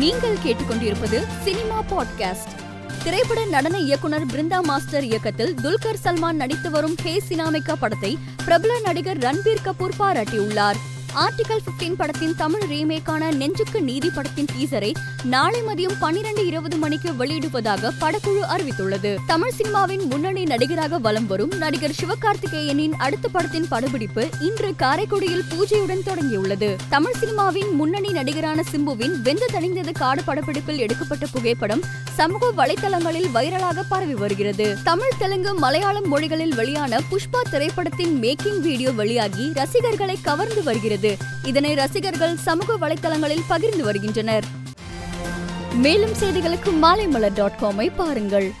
நீங்கள் கேட்டுக்கொண்டிருப்பது cinema podcast. திரைப்பட நடன இயக்குனர் பிருந்தா மாஸ்டர் இயக்கத்தில் துல்கர் சல்மான் நடித்து வரும் ஹே சினாமிகா படத்தை பிரபல நடிகர் ரன்பீர் கபூர் பாராட்டியுள்ளார். ஆர்டிகல் 15 படத்தின் தமிழ் ரீமேக்கான நெஞ்சுக்கு நீதி படத்தின் டீசரை நாளை மதியம் பன்னிரண்டு இருபது மணிக்கு வெளியிடுவதாக படக்குழு அறிவித்துள்ளது. தமிழ் சினிமாவின் முன்னணி நடிகராக வலம் வரும் நடிகர் சிவகார்த்திகேயனின் அடுத்த படத்தின் படப்பிடிப்பு இன்று காரைக்குடியில் பூஜையுடன் தொடங்கியுள்ளது. தமிழ் சினிமாவின் முன்னணி நடிகரான சிம்புவின் வெந்து தணிந்தது காடு படப்பிடிப்பில் எடுக்கப்பட்ட புகைப்படம் சமூக வலைதளங்களில் வைரலாக பரவி வருகிறது. தமிழ் தெலுங்கு மலையாளம் மொழிகளில் வெளியான புஷ்பா திரைப்படத்தின் மேக்கிங் வீடியோ வெளியாகி ரசிகர்களை கவர்ந்து வருகிறது. இதனை ரசிகர்கள் சமூக வலைதளங்களில் பகிர்ந்து வருகின்றனர். மேலும் செய்திகளுக்கு மாலைமலர் டாட் காமை பாருங்கள்.